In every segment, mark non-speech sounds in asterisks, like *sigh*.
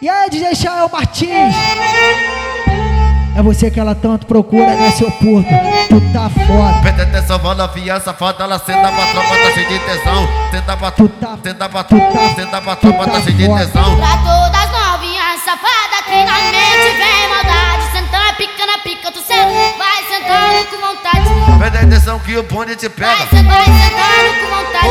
E aí, DJ Chael Martins? É você que ela tanto procura, né, seu puto? Tu tá foda. Presta atenção, vó novinha safada, ela senta pra tropa, tá cheio de tesão. Senta pra Tu tá- senta pra tu tá- senta pra tropa, tá tá cheio de tesão. Pra todas novinhas safadas que na mente vem maldade Sentando pica na pica, tu senta, vai sentando com vontade Presta atenção que o bonde te Vai pega. sentando, vai sentando com vontade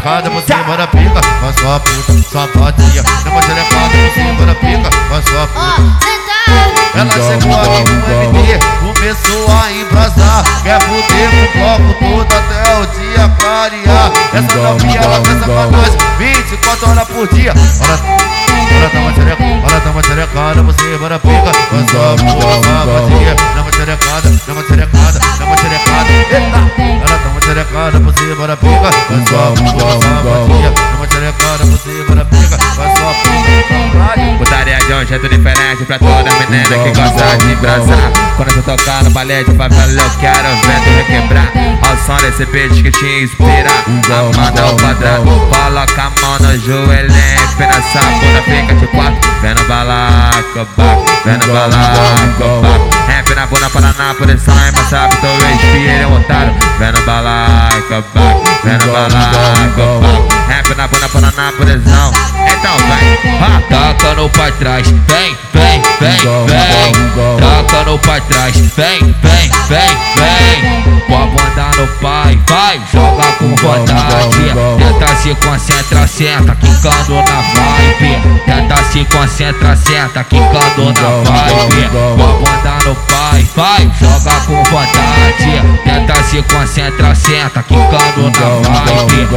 cima. Dá uma xerecada por cima da pica. Vai só puta, só vadia. Dá uma xerecada por cima da pica. Só Ó, puta. Ela chegou aqui no MD, começou a embrasar Quer fuder com o bloco todo até o dia clarear Essa novinha ela faz sacanagem 24 horas por dia Ora, ora tá uma xereca, ora tá uma xerecada Você bora pica, Você bora pica, vai só Dá uma xerecada, você bora pica Vai só puta, Putaria de um jeito diferente pra toda menina que gosta de embrasar Quando eu tô tocando balé de favela eu quero ver tu requebrar Ao som desse beat que te inspira Amanda o padrão Coloca a mão no joelhinho Pena essa bunda fica de quatro Vendo balaco, baco Vendo balaco, baco Rap na bunda Paraná, por isso mas sabe tô respira, é um otário Vendo balaco, baco Vendo balaco, baco Rap na bunda Paraná, por prisão Então vem, taca no pra trás Vem, vem, vem, vem Taca no pra trás Vem, vem, vem, vem Com a bunda no pai Vai, joga com vontade Tenta se concentra, senta Quicando na vibe. Tenta se concentra, senta Quicando na vibe Com a bunda no pai Vai, joga com vontade Tenta se concentra, senta Quicando na vibe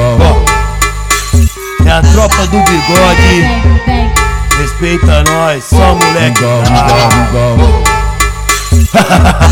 É a tropa do bigode, respeita nós, só moleque. bravo. *laughs*